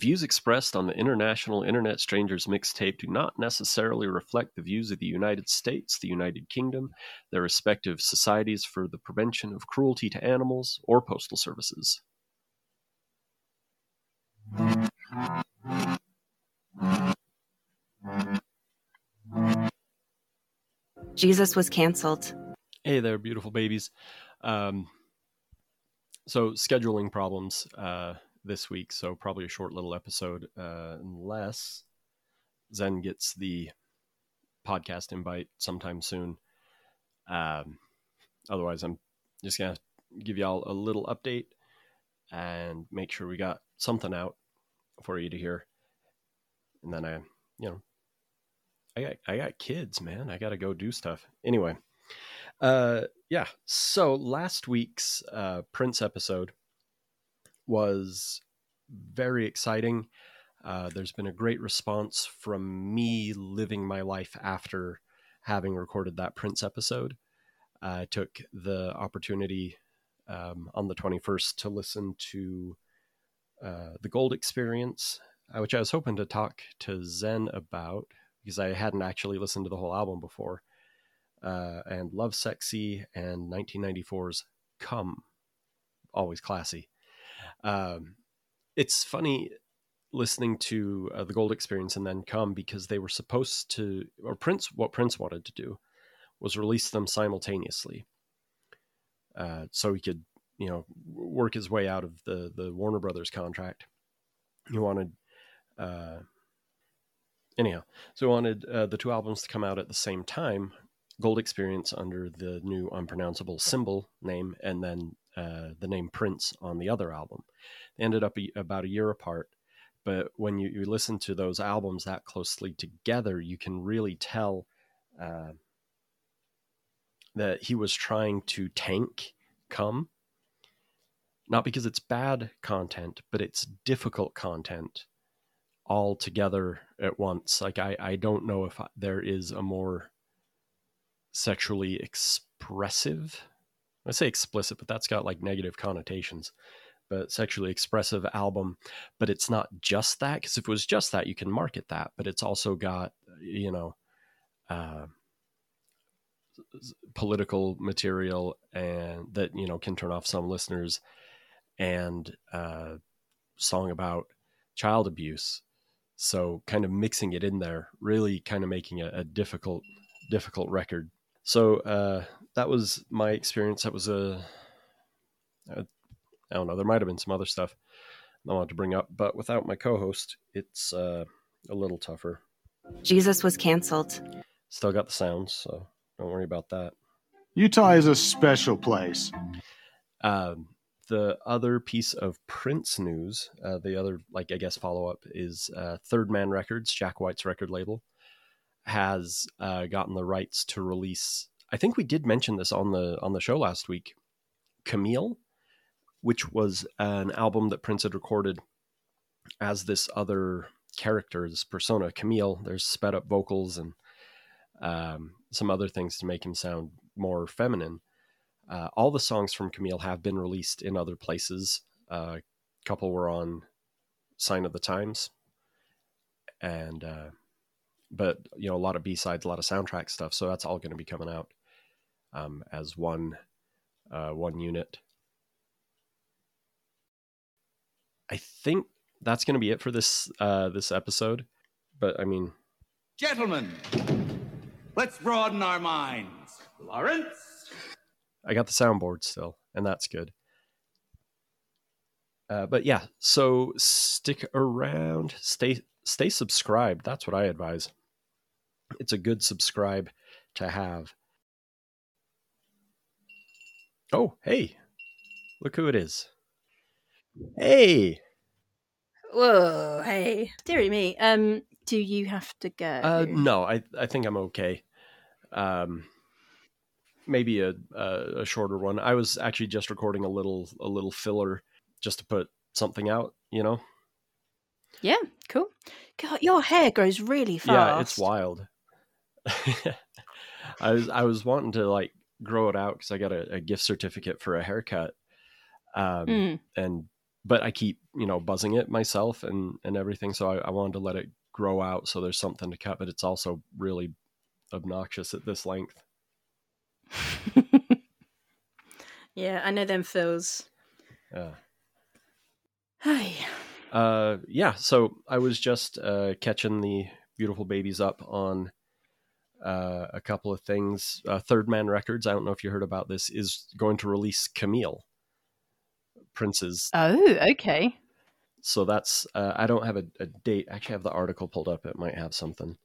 views expressed on the International Internet Strangers mixtape do not necessarily reflect the views of the United States, the United Kingdom, their respective societies for the prevention of cruelty to animals, or postal services. Jesus was canceled. Hey there, beautiful babies. Um, so, scheduling problems. Uh, this week, so probably a short little episode, uh, unless Zen gets the podcast invite sometime soon. Um, otherwise, I'm just gonna give y'all a little update and make sure we got something out for you to hear. And then I, you know, I got I got kids, man. I got to go do stuff. Anyway, uh, yeah. So last week's uh, Prince episode was very exciting. Uh, there's been a great response from me living my life after having recorded that Prince episode. I took the opportunity um, on the 21st to listen to uh, the Gold Experience, uh, which I was hoping to talk to Zen about because I hadn't actually listened to the whole album before. Uh, and Lovesexy and 1994's Come, always classy. Um, it's funny listening to uh, the Gold Experience and then Come because they were supposed to, or Prince, what Prince wanted to do was release them simultaneously, uh, so he could, you know, work his way out of the the Warner Brothers contract. He wanted, uh, anyhow, so he wanted uh, the two albums to come out at the same time. Gold Experience under the new unpronounceable symbol name, and then uh, the name Prince on the other album. They ended up a, about a year apart. But when you, you listen to those albums that closely together, you can really tell uh, that he was trying to tank Come. Not because it's bad content, but it's difficult content all together at once. Like, I, I don't know if there is a more sexually expressive I say explicit, but that's got like negative connotations. But sexually expressive album, but it's not just that because if it was just that, you can market that. But it's also got you know uh, political material and that you know can turn off some listeners, and uh, song about child abuse. So kind of mixing it in there, really kind of making a, a difficult difficult record. So uh, that was my experience. That was a, a I don't know. There might have been some other stuff I wanted to bring up, but without my co-host, it's uh, a little tougher. Jesus was canceled. Still got the sounds, so don't worry about that. Utah is a special place. Um, the other piece of Prince news, uh, the other, like I guess, follow up is uh, Third Man Records, Jack White's record label, has uh, gotten the rights to release I think we did mention this on the on the show last week. Camille, which was an album that Prince had recorded as this other character, this persona, Camille. There's sped up vocals and um, some other things to make him sound more feminine. Uh, all the songs from Camille have been released in other places. Uh, a couple were on Sign of the Times, and uh, but you know a lot of B sides, a lot of soundtrack stuff. So that's all going to be coming out um, as one uh, one unit. I think that's going to be it for this uh, this episode. But I mean, gentlemen, let's broaden our minds. Lawrence, I got the soundboard still, and that's good. Uh, but yeah, so stick around, stay stay subscribed. That's what I advise. It's a good subscribe to have. Oh, hey. Look who it is. Hey. Whoa, hey. Deary me. Um, do you have to go? Uh, no, I I think I'm okay. Um, maybe a, a, a shorter one. I was actually just recording a little a little filler just to put something out, you know. Yeah, cool. God, your hair grows really fast. Yeah, it's wild. I was I was wanting to like grow it out because I got a, a, gift certificate for a haircut. Um, mm. And but I keep you know buzzing it myself and and everything. So I, I wanted to let it grow out so there's something to cut, but it's also really obnoxious at this length. yeah, I know them feels. Yeah. Hi. Uh, yeah. So I was just uh, catching the beautiful babies up on uh, a couple of things. Uh, Third Man Records. I don't know if you heard about this. Is going to release Camille, Prince's. Oh, okay. So that's. Uh, I don't have a, a date. Actually, I have the article pulled up. It might have something.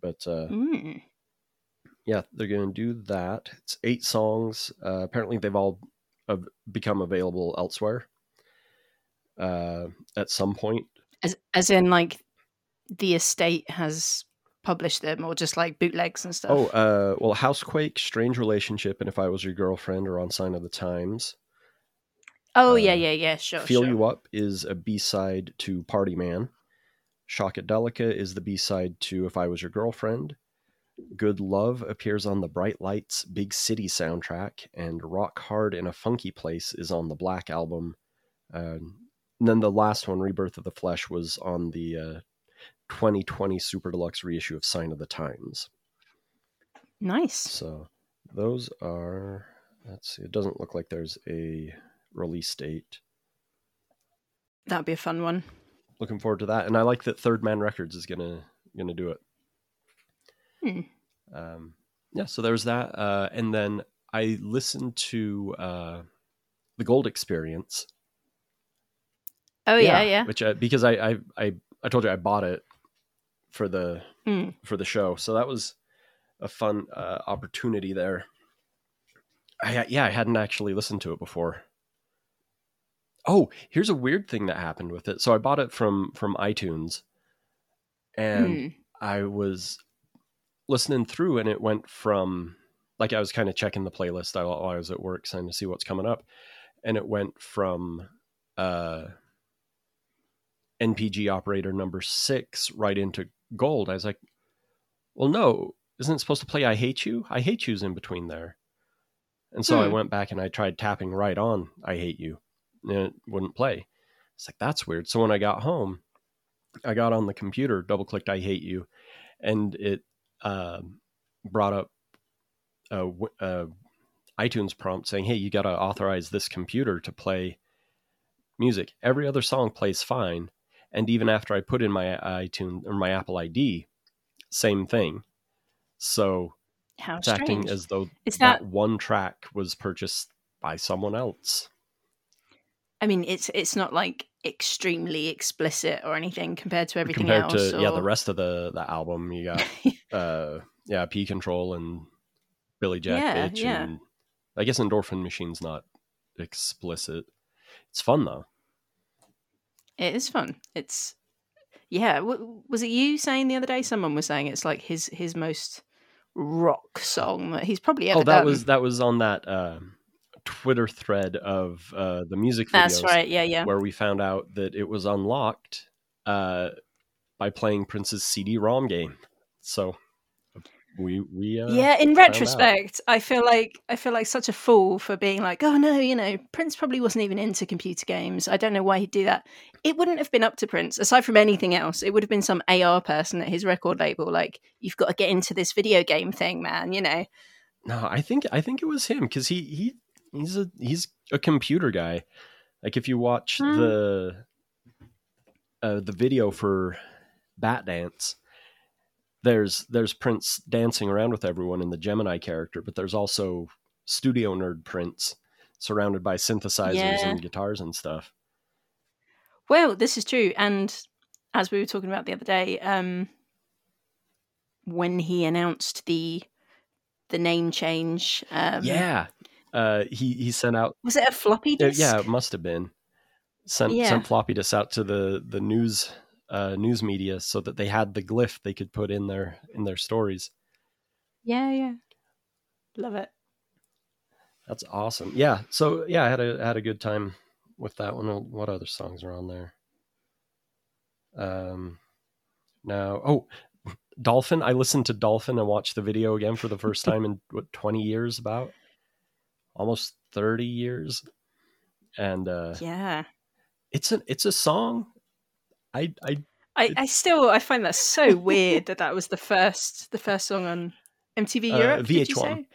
But uh, Mm. yeah, they're going to do that. It's eight songs. Uh, apparently, they've all become available elsewhere uh, at some point. As as in like the estate has published them or just like bootlegs and stuff. Oh, uh, well, Housequake, Strange Relationship, and If I Was Your Girlfriend are on Sign of the Times. Oh, yeah, uh, yeah, yeah, sure. Feel sure. You Up is a B side to Party Man. Shockadelica is the B side to If I Was Your Girlfriend. Good Love appears on the Bright Lights Big City soundtrack, and Rock Hard in a Funky Place is on the Black album. Uh, and then the last one, Rebirth of the Flesh, was on the uh, 2020 Super Deluxe reissue of Sign of the Times. Nice. So those are. Let's see. It doesn't look like there's a release date. That'd be a fun one. Looking forward to that, and I like that Third Man Records is gonna gonna do it. Hmm. Um, yeah. So there's that, uh, and then I listened to uh, the Gold Experience. Oh, yeah, yeah. Which I, because I, I I I told you I bought it for the Mm. for the show, so that was a fun uh, opportunity there. I yeah, I hadn't actually listened to it before. Oh, here's a weird thing that happened with it. So I bought it from from iTunes, and Mm. I was listening through, and it went from like I was kind of checking the playlist while I was at work, trying to see what's coming up, and it went from uh, NPG operator number six right into gold. I was like, well, no, isn't it supposed to play "I Hate You"? "I Hate You's in between there, and so I Hmm. went back and I tried tapping right on "I Hate You," and it wouldn't play. It's like that's weird. So when I got home, I got on the computer, double clicked "I hate you," and it um brought up a, a iTunes prompt saying, "Hey, you got to authorize this computer to play music." Every other song plays fine, and even after I put in my iTunes or my Apple ID, same thing. So How it's acting as though Is that that- one track was purchased by someone else. I mean, it's it's not like extremely explicit or anything compared to everything compared else. to yeah the rest of the the album you got uh yeah p control and billy jack Yeah, bitch yeah. and i guess endorphin machine's not explicit it's fun though It is fun. It's yeah. W- was it you saying the other day? Someone was saying it's like his his most rock song that he's probably ever oh that done. was that was on that uh, twitter thread of uh the music videos That's right. Yeah, yeah. where we found out that it was unlocked uh by playing prince's cd-rom game so we we uh, yeah, in retrospect, I feel like I feel like such a fool for being like, oh no, you know, Prince probably wasn't even into computer games. I don't know why he'd do that. It wouldn't have been up to Prince, aside from anything else. It would have been some AR person at his record label, like, you've got to get into this video game thing, man. You know, No, I think I think it was him because he he he's a he's a computer guy. Like if you watch Hmm. the uh, the video for Batdance, there's there's Prince dancing around with everyone in the Gemini character, but there's also studio nerd Prince surrounded by synthesizers Yeah. and guitars and stuff. Well, this is true, and as we were talking about the other day, um, when he announced the the name change, um, yeah, uh, he he sent out was it a floppy Uh, yeah, it must have been sent Yeah. sent floppy disks out to the the news uh, news media so that they had the glyph they could put in their in their stories. yeah, yeah. Love it. That's awesome. Yeah. So yeah, I had a had a good time with that one. What other songs are on there? Um, now oh, Dolphin. I listened to Dolphin and watched the video again for the first time in what twenty years, about almost thirty years, and uh, Yeah, it's an it's a song. I I I, I still I find that so weird that that was the first the first song on MTV Uh, Europe. you VH1.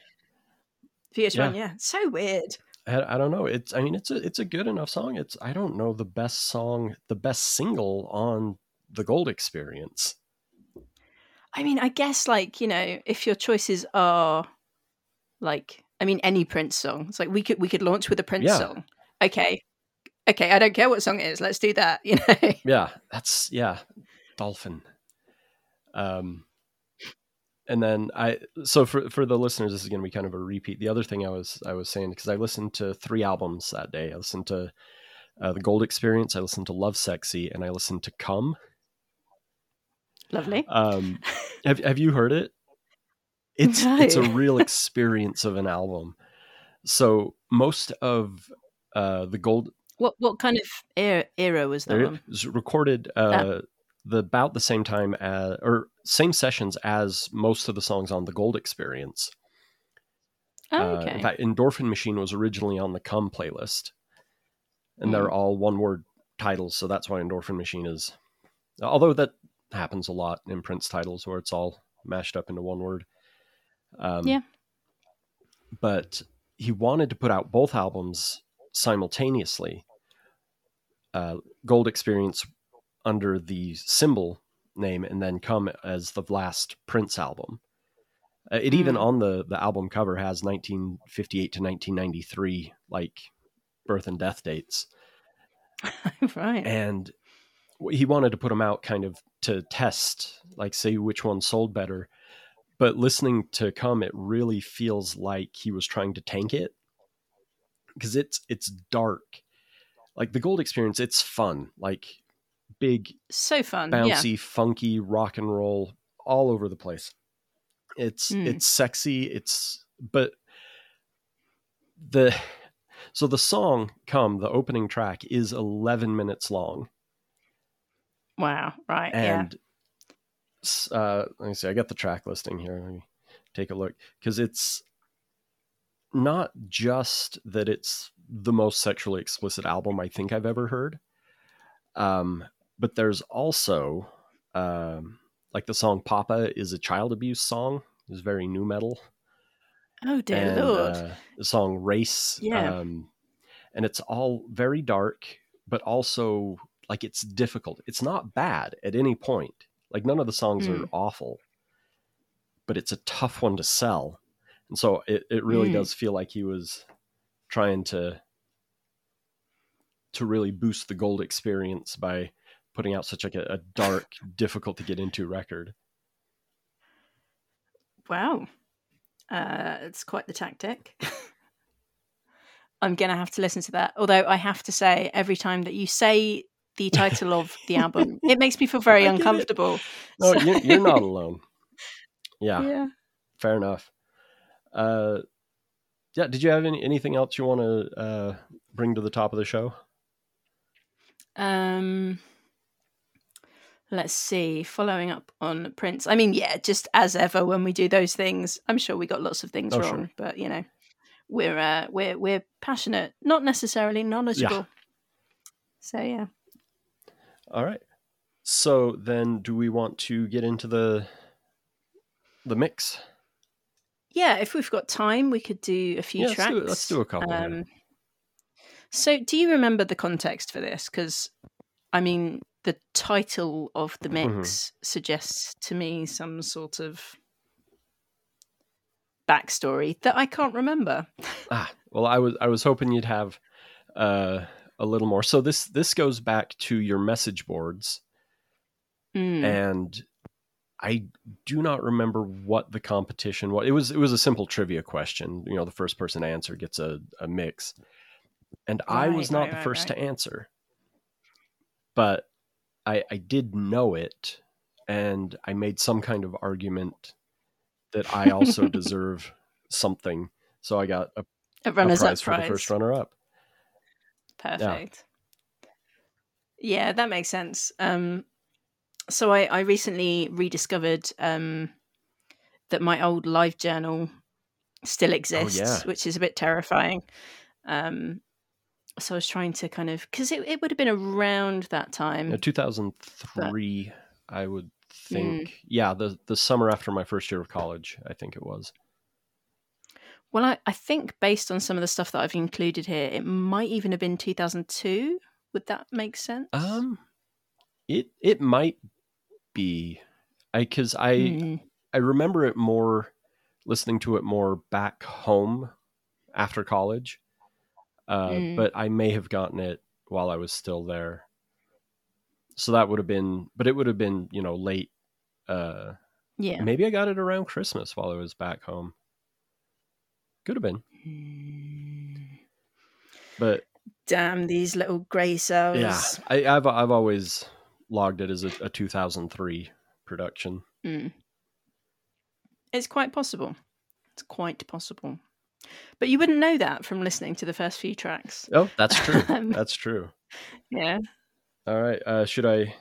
VH1, Yeah. yeah. So weird. I, I don't know. It's I mean it's a it's a good enough song. It's I don't know the best song, the best single on the Gold Experience. I mean, I guess like you know, if your choices are like, I mean, any Prince song. It's like we could we could launch with a Prince Yeah. song. Okay, okay, I don't care what song it is. Let's do that. You know. Yeah, that's yeah, Dolphin. Um, and then I so for for the listeners, this is going to be kind of a repeat. The other thing I was I was saying because I listened to three albums that day. I listened to uh, the Gold Experience, I listened to Lovesexy, and I listened to Come. Lovely. Um, have have you heard it? It's it's a real experience of an album. So most of uh, the Gold What what kind of era, era was that? It was recorded uh, the about the same time as or same sessions as most of the songs on the Gold Experience. Oh, Uh, okay. in fact, Endorphin Machine was originally on the Come playlist, and Hmm. they're all one word titles, so that's why Endorphin Machine is. Although that happens a lot in Prince titles where it's all mashed up into one word. Um, Yeah. But he wanted to put out both albums simultaneously. Uh, Gold Experience under the symbol name, and then come as the last Prince album. Uh, it even Mm. on the the album cover has 1958 to 1993 like birth and death dates, right. and he wanted to put them out kind of to test, like see which one sold better. But listening to come, it really feels like he was trying to tank it because it's it's dark. Like the Gold Experience, it's fun, like big so fun. Um, Yeah. bouncy, funky rock and roll all over the place. It's Mm. it's sexy. It's but the so the song "Come" the opening track is eleven minutes long, Wow. Right. and s uh, let me see. I got the track listing here. Let me take a look because it's not just that it's the most sexually explicit album I think I've ever heard. Um, but there's also um, like the song "Papa" is a child abuse song. It's very nu metal. Oh dear and lord. uh, the song "Race." Yeah. Um, and it's all very dark, but also like it's difficult. It's not bad at any point. Like none of the songs are Mm. awful, but it's a tough one to sell. And so it, it really Mm. does feel like he was trying to to really boost the gold experience by putting out such like a, a dark, difficult to get into record. Wow. Uh, it's quite the tactic. I'm going to have to listen to that. Although I have to say, every time that you say the title of the album, it makes me feel very I get it. uncomfortable. No, So- you're, you're not alone. Yeah, yeah. fair enough. Uh, yeah, did you have any, anything else you want to uh, bring to the top of the show? Um, let's see. Following up on Prince. I mean, yeah, just as ever when we do those things, I'm sure we got lots of things Oh, wrong, sure. but you know, we're uh, we're we're passionate, not necessarily knowledgeable. So yeah. All right. So then, do we want to get into the the mix? Yeah, if we've got time, we could do a few Yeah, let's tracks. do let's do a couple. Um, so, do you remember the context for this? Because, I mean, the title of the mix suggests to me some sort of backstory that I can't remember. Ah, well, I was I was hoping you'd have uh, a little more. So this this goes back to your message boards, Mm. and I do not remember what the competition was. It was it was a simple trivia question. You know, the first person to answer gets a, a mix, and I was not right, the first right. to answer, but I I did know it, and I made some kind of argument that I also deserve something. So I got a, a a prize up for the first runner up. Perfect. Yeah. that makes sense. Um, so I, I recently rediscovered um, that my old live journal still exists, Oh, yeah. which is a bit terrifying. Um, so I was trying to kind of because it, it would have been around that time. Uh, 2003, I would Mm. think. Yeah, the the summer after my first year of college, I think it was. Well, I, I think based on some of the stuff that I've included here, it might even have been 2002. Would that make sense? Um, it it might be, I because I Mm. I remember it more, listening to it more back home after college. Uh, Mm. but I may have gotten it while I was still there. So that would have been, but it would have been, you know, late. Uh, yeah. maybe I got it around Christmas while I was back home. Could have been, Mm. but Damn these little grey cells. yeah, I, I've I've always logged it as a, a 2003 production. Mm. It's quite possible. It's quite possible. But you wouldn't know that from listening to the first few tracks. Oh, that's true. Um, that's true. Yeah. All right. Uh, should I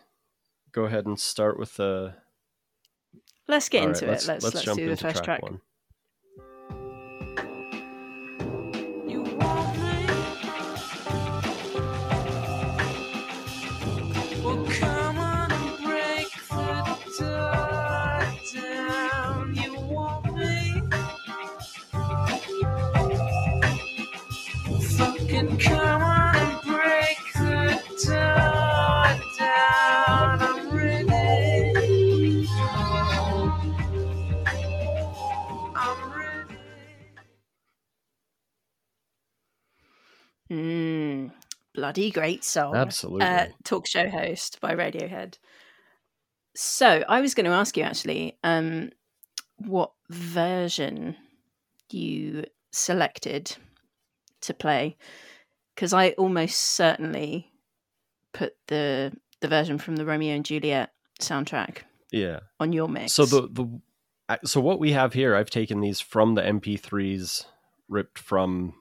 go ahead and start with the? Let's get all right, into let's, it. Let's let's, jump do the first track. one. Bloody great song. Absolutely. Uh, talk show host by Radiohead. So I was going to ask you actually, um, what version you selected to play, because I almost certainly put the the version from the Romeo and Juliet soundtrack yeah. on your mix. So the the so what we have here, I've taken these from the MP3s ripped from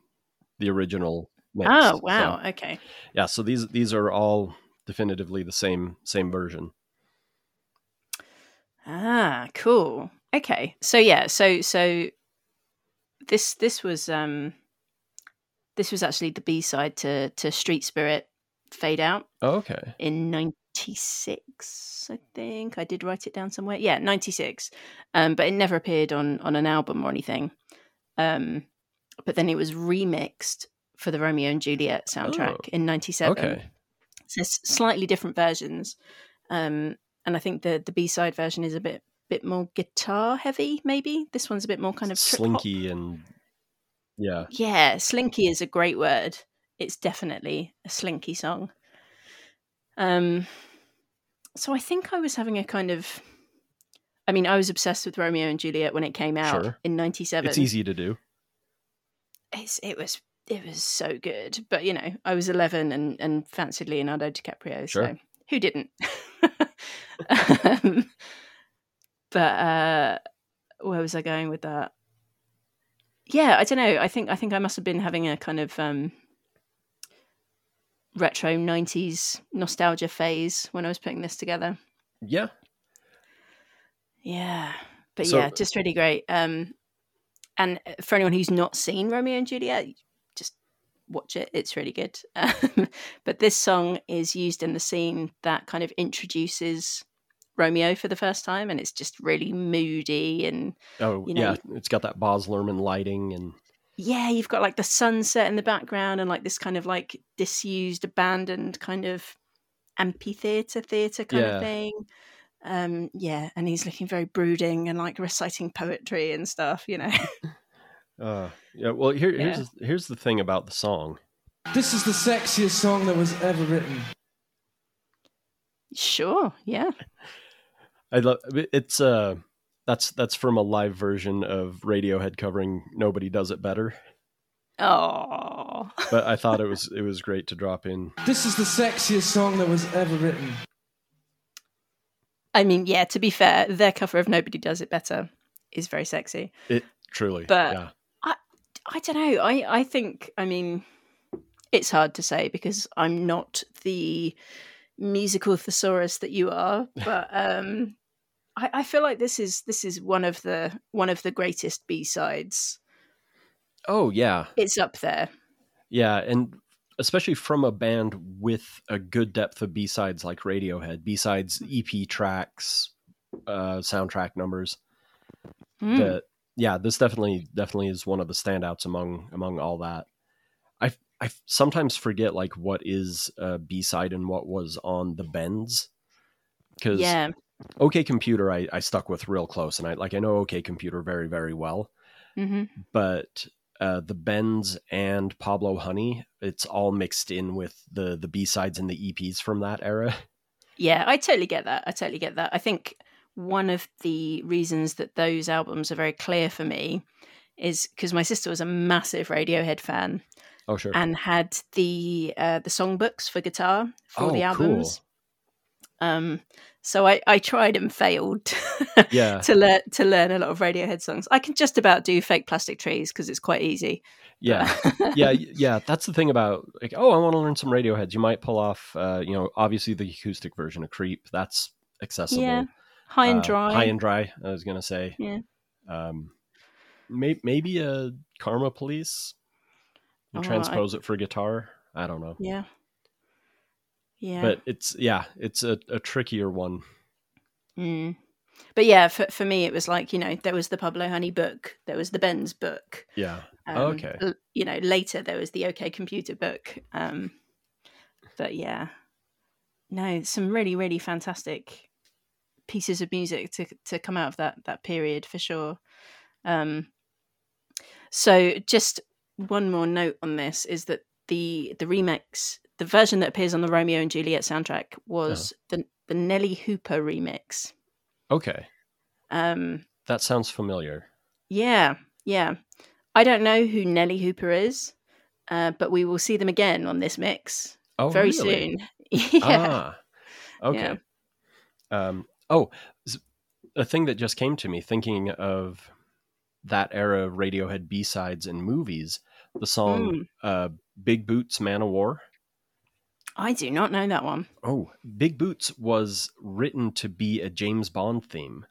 the original. Mix. oh So, wow, okay, yeah. So these these are all definitively the same same version. Ah, cool. Okay. So yeah, so so this this was um this was actually the B-side to to Street Spirit Fade Out Oh, okay. in 96, I think. I did write it down somewhere. Yeah, 96. Um but it never appeared on on an album or anything. Um but then it was remixed for the Romeo and Juliet soundtrack Oh, in 97 Okay. so slightly different versions um and i think the the b-side version is a bit bit more guitar heavy maybe this one's a bit more kind of. Slinky and yeah. yeah slinky is a great word it's definitely a slinky song um so i think i was having a kind of i mean i was obsessed with romeo and juliet when it came out Sure. in 97 It's easy to do. it's, it was it was so good but you know i was 11 and and fancied leonardo dicaprio Sure. so who didn't um, but uh where was i going with that yeah i don't know i think i think i must have been having a kind of um retro 90s nostalgia phase when i was putting this together Yeah. yeah but So- yeah just really great um and for anyone who's not seen romeo and juliet watch it it's really good um, but this song is used in the scene that kind of introduces romeo for the first time and it's just really moody and Oh, You know- yeah. It's got that Baz Luhrmann lighting and yeah you've got like the sunset in the background and like this kind of like disused abandoned kind of amphitheater theater kind Yeah. of thing um yeah and he's looking very brooding and like reciting poetry and stuff you know uh yeah. Well, here Yeah. here's here's the thing about the song. This is the sexiest song that was ever written. sure yeah I love it's uh that's that's from a live version of Radiohead covering Nobody Does It Better. oh But I thought it was it was great to drop in. This is the sexiest song that was ever written. i mean yeah to be fair their cover of nobody does it better is very sexy It truly. But- yeah. I don't know. I I think I mean it's hard to say because I'm not the musical thesaurus that you are, but um I, I feel like this is this is one of the one of the greatest B sides. Oh yeah. It's up there. Yeah, and especially from a band with a good depth of B sides like Radiohead, B sides, EP tracks, uh, soundtrack numbers. Mm. That yeah, this definitely definitely is one of the standouts among among all that. I I sometimes forget like what is a B side and what was on the bends because yeah. OK Computer I, I stuck with real close and I like I know OK Computer very very well, hmm but uh, the bends and Pablo Honey it's all mixed in with the the B sides and the EPs from that era. Yeah, I totally get that. I totally get that. I think one of the reasons that those albums are very clear for me is because my sister was a massive Radiohead fan Oh sure. and had the uh, the songbooks for guitar for all the Oh, cool. albums. Um, so I, I tried and failed Yeah. to learn to learn a lot of Radiohead songs. I can just about do "Fake Plastic Trees" because it's quite easy. Yeah. yeah, yeah. That's the thing about like, oh, I want to learn some Radioheads. You might pull off, uh, you know, obviously the acoustic version of Creep. That's accessible. Yeah, high and Uh, dry. high and dry. I was gonna say. Yeah. Um, may- maybe a Karma Police. You Oh, I- transpose it for guitar. I don't know, yeah, yeah. but it's yeah, it's a, a trickier one. Mm. But yeah, for for me, it was like you know there was the Pablo Honey book, there was the Bends book. Yeah. Um, okay. l- You know, later there was the OK Computer book. Um, but yeah, no, some really really fantastic pieces of music to to come out of that that period for sure. Um, so just one more note on this is that the the remix, the version that appears on the Romeo and Juliet soundtrack was the the Nellee Hooper remix. Okay. Um, That sounds familiar. yeah, yeah. I don't know who Nellee Hooper is, uh, but we will see them again on this mix Oh, very really? soon. yeah. Ah, okay. Um, oh, a thing that just came to me thinking of that era of Radiohead B sides and movies. The song Mm. uh, "Big Boots, Man of War." I do not know that one. Oh, "Big Boots" was written to be a James Bond theme,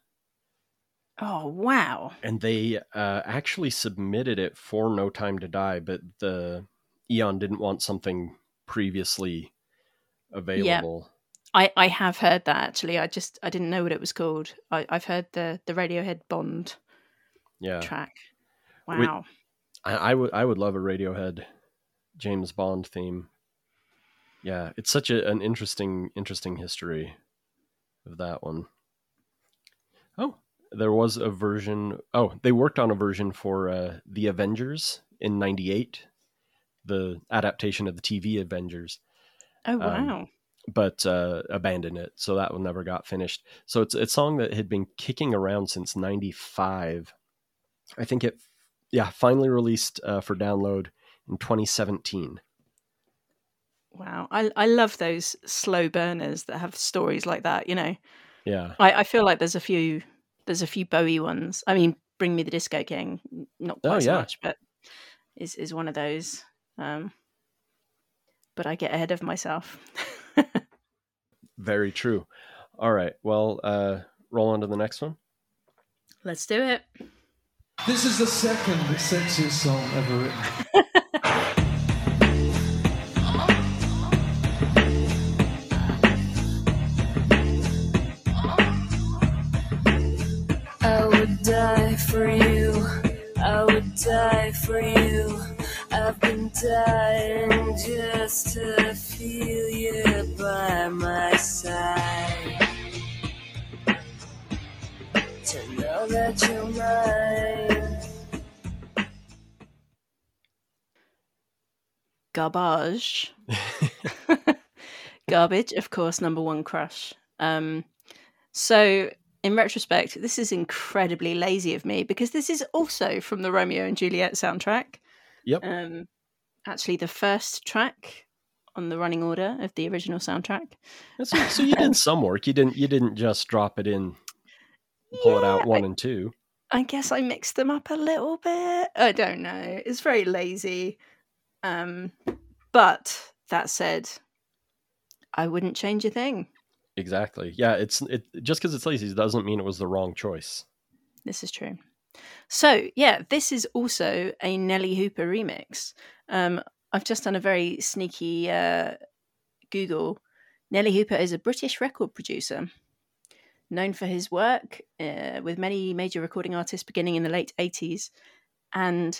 Oh wow! and they uh, actually submitted it for "No Time to Die," but the Eon didn't want something previously available. I, I have heard that actually. I just I didn't know what it was called. I, I've heard the the Radiohead Bond Yeah. track. Wait- Wow. I, I would I would love a Radiohead James Bond theme. Yeah, it's such a, an interesting interesting history of that one. Oh, there was a version. Oh, they worked on a version for uh, the Avengers in '98, the adaptation of the TV Avengers, oh um, wow. But uh, abandoned it, so that one never got finished. So it's it's a song that had been kicking around since '95. I think it, yeah, finally released uh, for download in 2017. wow. I I love those slow burners that have stories like that. You know, Yeah, I, I feel like there's a few there's a few Bowie ones. I mean, Bring Me the Disco King, not Oh, quite so yeah. much, but is is one of those. Um, but I get ahead of myself. very true. All right, well, uh, roll on to the next one. Let's do it. This is the second sexiest song ever written. I would die for you. I would die for you. I've been dying just to that you're mine. Garbage. Garbage, of course, number one crush. Um, so, in retrospect, this is incredibly lazy of me because this is also from the Romeo and Juliet soundtrack. Yep. Um, actually, the first track on the running order of the original soundtrack. So, so you did some work. You didn't. You didn't just drop it in, pull it out Yeah, one and two. I guess I mixed them up a little bit. I don't know. It's very lazy. Um, but that said, I wouldn't change a thing. Exactly. Yeah. It's it just because it's lazy doesn't mean it was the wrong choice. This is true. So, yeah, this is also a Nellee Hooper remix. Um, I've just done a very sneaky uh, Google. Nellee Hooper is a British record producer, known for his work uh, with many major recording artists beginning in the late 80s. And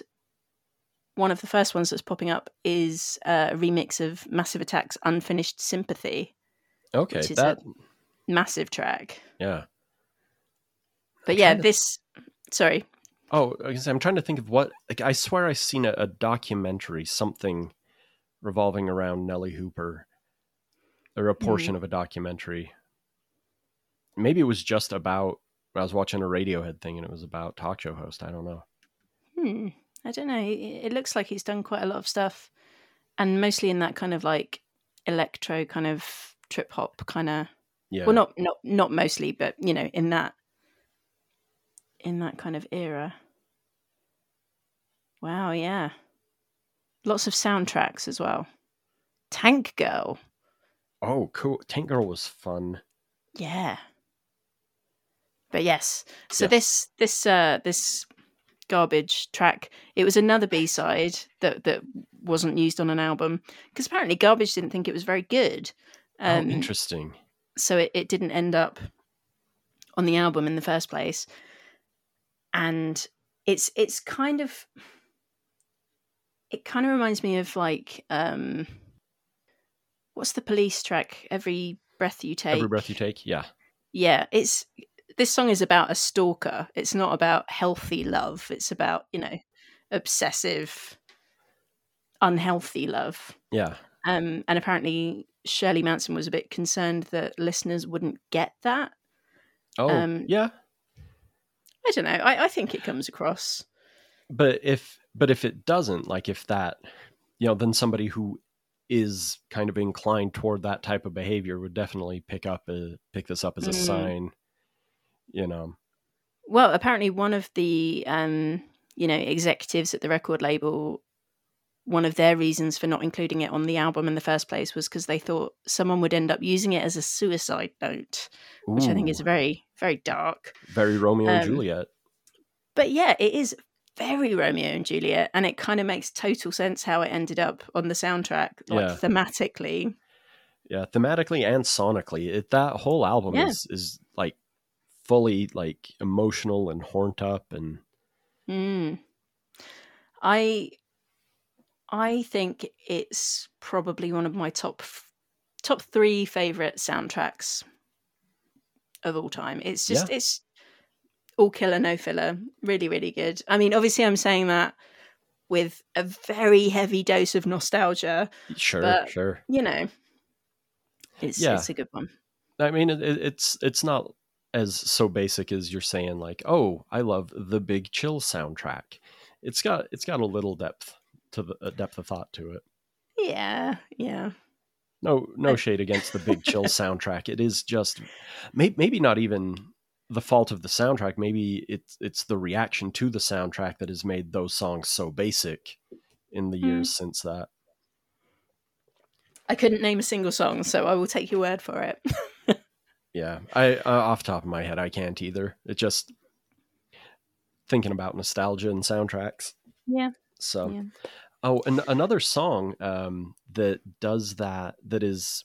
one of the first ones that's popping up is uh, a remix of Massive Attack's Unfinished Sympathy, Okay, which is that a massive track. yeah. But yeah, trying to- this. Sorry. Oh, I guess I'm trying to think of what. Like, I swear I've seen a, a documentary, something revolving around Nellee Hooper, or a portion of a documentary. Maybe it was just about. I was watching a Radiohead thing, and it was about talk show host. I don't know. Hmm. I don't know. It, looks like he's done quite a lot of stuff, and mostly in that kind of like electro kind of trip hop kind of. Yeah. Well, not not not mostly, but you know, in that in that kind of era. Wow. Yeah. Lots of soundtracks as well. Tank Girl. Oh, cool. Tank Girl was fun. Yeah. But yes. So this this uh this garbage track, it was another B-side that that wasn't used on an album because apparently Garbage didn't think it was very good. oh, Um interesting. so it, it didn't end up on the album in the first place. And it's it's kind of it kind of reminds me of like um what's the police track? Every breath you take. Every breath you take. Yeah. yeah it's this song is about a stalker. It's not about healthy love. It's about you know obsessive unhealthy love. Yeah. um and apparently shirley manson was a bit concerned that listeners wouldn't get that. Oh, Um, yeah. i don't know. I, I think it comes across. But if but if it doesn't like if that you know then somebody who is kind of inclined toward that type of behavior would definitely pick up a, pick this up as a Mm. sign you know. Well apparently one of the um you know executives at the record label one of their reasons for not including it on the album in the first place was because they thought someone would end up using it as a suicide note which i think is very very dark. Very romeo and um, juliet. but yeah it is very romeo and juliet and it kind of makes total sense how it ended up on the soundtrack like Yeah. thematically. Yeah thematically and sonically it, that whole album Yeah. is is fully like emotional and horned up and Mm. I I think it's probably one of my top top three favorite soundtracks of all time. It's just it's all killer no filler, really really good. I mean, obviously, I'm saying that with a very heavy dose of nostalgia. sure But- sure You know, it's Yeah. it's a good one. I mean, it- it's it's not as so basic as you're saying. Like, oh, I love the Big Chill soundtrack. It's got it's got a little depth to the a depth of thought to it. Yeah, yeah. No no shade against the Big Chill soundtrack. It is just maybe maybe not even the fault of the soundtrack. Maybe it's it's the reaction to the soundtrack that has made those songs so basic in the Hmm. years since that. I couldn't name a single song, so I will take your word for it. Yeah, I uh, off the top of my head, I can't either. It just thinking about nostalgia and soundtracks. Yeah. So, Yeah. oh, and another song um, that does that that is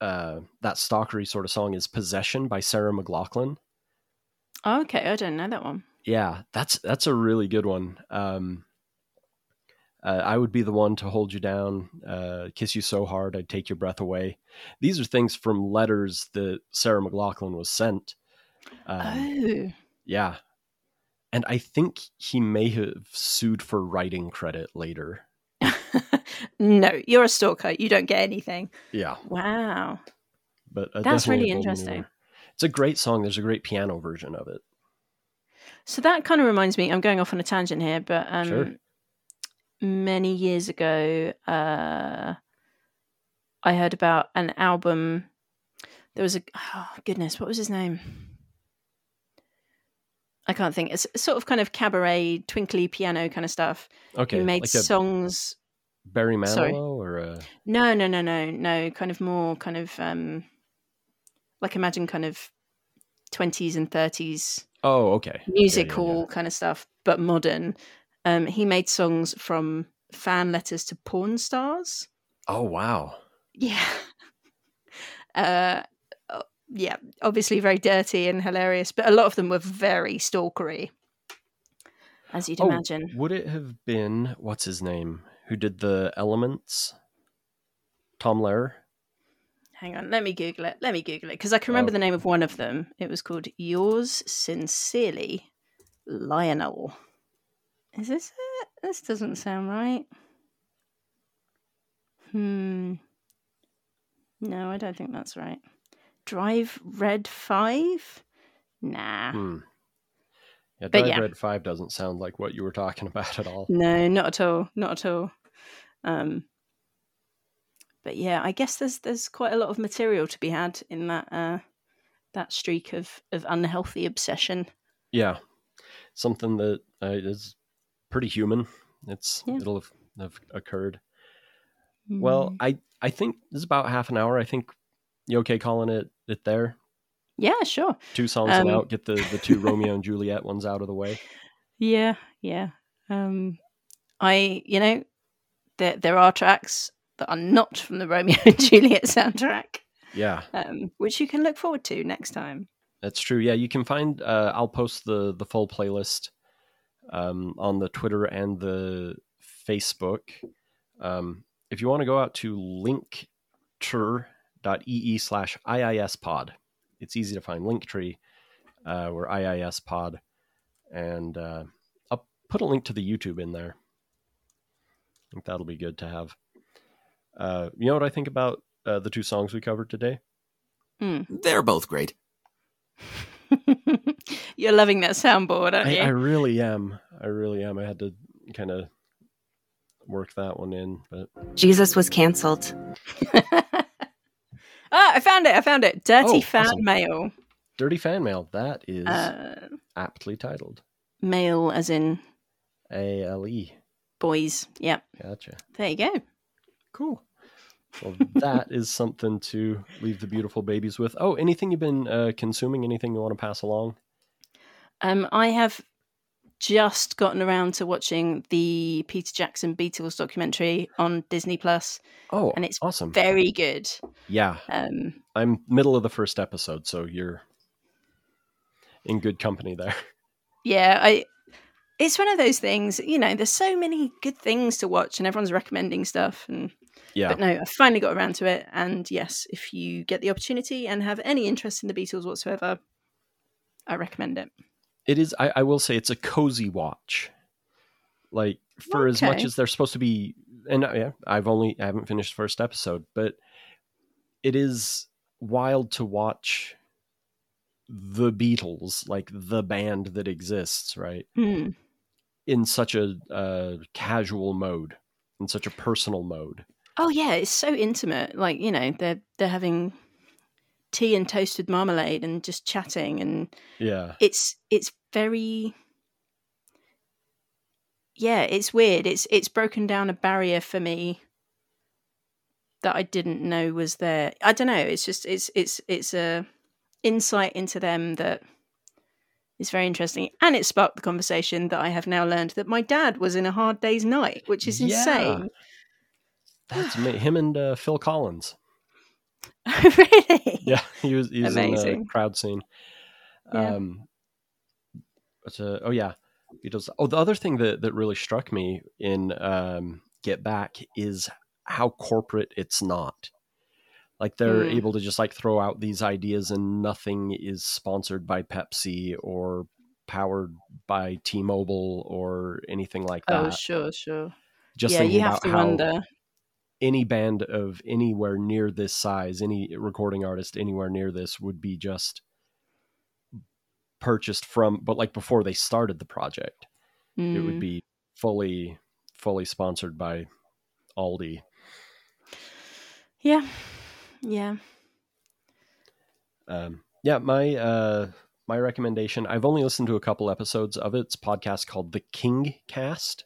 uh, that stalkery sort of song is "Possession" by Sarah McLachlan. okay, I don't know that one. Yeah, that's that's a really good one. Um, uh, I would be the one to hold you down, uh, kiss you so hard I'd take your breath away. These are things from letters that Sarah McLachlan was sent. Um, oh. Yeah. And I think he may have sued for writing credit later. no, you're a stalker. You don't get anything. Yeah. Wow. But uh, That's really interesting. It's a great song. There's a great piano version of it. So that kind of reminds me. I'm going off on a tangent here, but um, Sure. Many years ago, uh, I heard about an album. There was a oh, goodness, what was his name? I can't think. It's sort of kind of cabaret, twinkly piano kind of stuff. Okay. he made like songs. Barry Manilow sorry. or a. No, no, no, no, no. Kind of more, kind of um, like imagine kind of twenties and thirties Oh, okay. Yeah, yeah, music yeah. kind of stuff, but modern. Um, he made songs from fan letters to porn stars. Oh wow. Yeah. Uh, uh, yeah, obviously very dirty and hilarious, but a lot of them were very stalkery, as you'd Oh, imagine. Would it have been what's his name who did the Elements? Tom Lehrer. Hang on, let me Google it. Let me Google it because I can remember Oh. the name of one of them. It was called Yours Sincerely, Lionel. Is this it? This doesn't sound right. Hmm. No, I don't think that's right. Drive Red 5? Nah. Hmm. Yeah, Drive yeah. Red Five doesn't sound like what you were talking about at all. No, not at all. Not at all. Um, but yeah, I guess there's there's quite a lot of material to be had in that uh, that streak of of unhealthy obsession. Yeah, something that uh, is pretty human. It's Yeah. it'll have, have occurred. Well, Mm. I I think this is about half an hour. I think you okay calling it it there. yeah, sure. Two songs Um, out. Get the the two Romeo and Juliet ones out of the way. Yeah, yeah. Um, I, you know, there there are tracks that are not from the Romeo and Juliet soundtrack, Yeah, um, which you can look forward to next time. that's true. Yeah, you can find. Uh, I'll post the the full playlist um, on the Twitter and the Facebook. Um, if you want to go out to linktree.ee slash IIS pod, it's easy to find Linktree. Uh, we're IIS pod. And uh, I'll put a link to the YouTube in there. I think that'll be good to have. Uh, you know what I think about uh, the two songs we covered today? They're both great. You're loving that soundboard, aren't I, you? I really am. I really am. I had to kind of work that one in, but Jesus was canceled. ah, I found it. I found it. Dirty Oh, fan awesome. mail. Dirty Fan Mail, that is Uh, aptly titled. mail, as in A L E. boys. Yep. Gotcha. There you go. Cool. Well, that is something to leave the beautiful babies with. Oh, anything you've been uh, consuming? Anything you want to pass along? Um, I have just gotten around to watching the Peter Jackson Beatles documentary on Disney Plus, Oh, and it's awesome. very good. yeah, Um, I'm middle of the first episode, so you're in good company there. yeah, I. It's one of those things, you know. There's so many good things to watch, and everyone's recommending stuff. And Yeah, but no, I finally got around to it. And yes, if you get the opportunity and have any interest in the Beatles whatsoever, I recommend it. It is. I, I will say it's a cozy watch. Like for as much as they're supposed to be, and uh, yeah, I've only I haven't finished the first episode, but it is wild to watch the Beatles, like the band that exists, right? Hmm. in such a uh, casual mode, in such a personal mode. Oh yeah, it's so intimate. Like you know, they're they're having tea and toasted marmalade and just chatting, and Yeah, it's it's very yeah, it's weird. It's it's broken down a barrier for me that I didn't know was there. I don't know. It's just it's it's it's a insight into them that is very interesting, and it sparked the conversation that I have now learned that my dad was in a hard day's night, which is Yeah. insane. that's me. Him and uh, Phil Collins. really? Yeah, he was. He was in Amazing. the crowd scene. Yeah. Um, but, uh, oh yeah, Beatles. Oh, the other thing that that really struck me in um, Get Back is how corporate it's not. Like they're Mm. able to just like throw out these ideas, and nothing is sponsored by Pepsi or powered by T-Mobile or anything like that. Oh, sure, sure. just yeah, you have to how wonder. Any band of anywhere near this size, any recording artist anywhere near this would be just purchased from, but like before they started the project, it Mm. would be fully, fully sponsored by Aldi. Yeah, yeah. Um, yeah, my uh, my recommendation. I've only listened to a couple episodes of it. It's a podcast called The King Cast,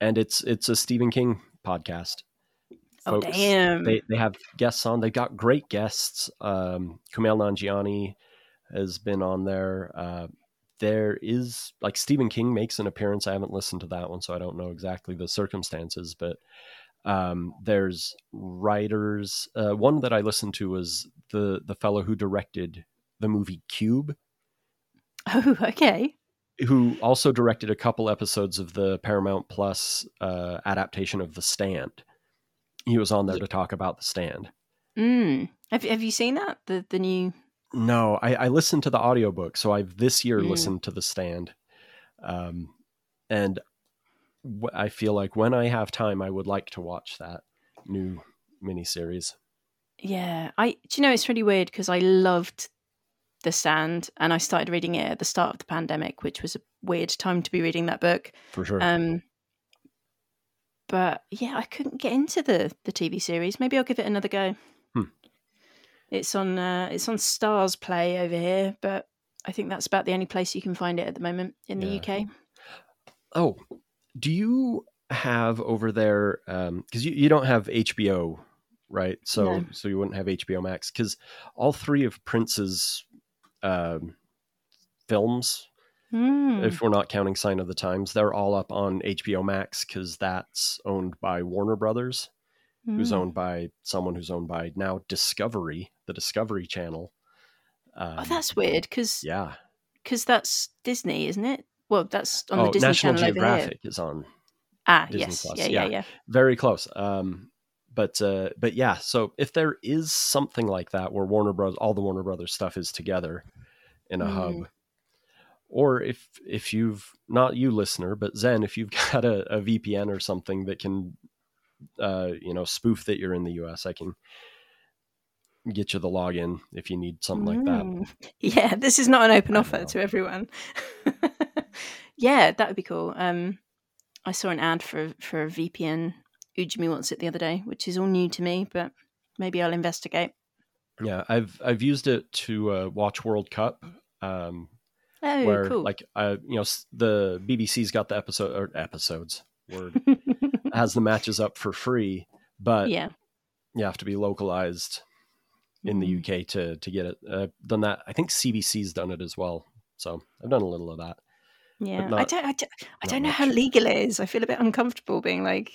and it's it's a Stephen King podcast. Oh, damn. They they have guests on. They've got great guests. Um, Kumail Nanjiani has been on there. Uh, there is like Stephen King makes an appearance. I haven't listened to that one, so I don't know exactly the circumstances, but um, there's writers. Uh, one that I listened to was the the fellow who directed the movie Cube, Oh, okay. Who also directed a couple episodes of the Paramount Plus uh, adaptation of The Stand. He was on there to talk about The Stand. Mm. Have Have you seen that the the new? No, I, I listened to the audiobook, so I've this year Mm. listened to The Stand. Um, and I feel like when I have time, I would like to watch that new miniseries. Yeah, I. Do you know it's really weird because I loved the Stand, and I started reading it at the start of the pandemic, which was a weird time to be reading that book. For sure. Um, but yeah, I couldn't get into the the TV series. Maybe I'll give it another go. Hmm. It's on uh, it's on Starzplay over here, but I think that's about the only place you can find it at the moment in the UK. oh, do you have over there, because you, you don't have HBO, right? So, No. so you wouldn't have HBO Max, because all three of Prince's um, films Hmm. if we're not counting Sign of the Times, they're all up on HBO Max because that's owned by Warner Brothers, who's Hmm. owned by someone who's owned by now Discovery, the Discovery Channel. Um, Oh, that's weird because yeah. Because that's Disney, isn't it? Well, that's on oh, the Disney National Channel. Geographic is on Ah, Disney yes, Plus, yeah, yeah, yeah. yeah. very close. Um, but uh, but yeah, so if there is something like that where Warner Bros. all the Warner Brothers stuff is together in a Mm. hub, or if if you've not you listener, but Zen, if you've got a, a VPN or something that can, uh, you know, spoof that you're in the U.S., I can get you the login if you need something like that. Mm. Yeah, this is not an open I offer to everyone. yeah, that would be cool. Um, I saw an ad for for a VPN Ujimi wants it the other day, which is all new to me, but maybe I'll investigate. Yeah, I've I've used it to uh, watch World Cup. Um, Oh, where cool. like uh, you know the BBC's got the episode or episodes word has the matches up for free, but yeah. you have to be localized in the Mm. UK to to get it. Uh, done that. I think CBC's done it as well. So I've done a little of that. Yeah, I don't, I don't, I don't know how legal it is. I feel a bit uncomfortable being like,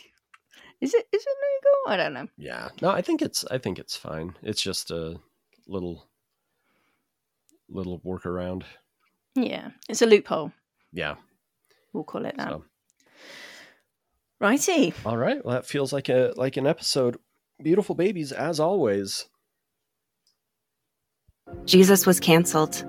is it, is it legal? I don't know. Yeah. No, I think it's I think it's fine. It's just a little little workaround. Yeah, it's a loophole. Yeah. We'll call it that. So Righty. all right. Well, that feels like a like an episode. Beautiful babies, as always. Jesus was canceled.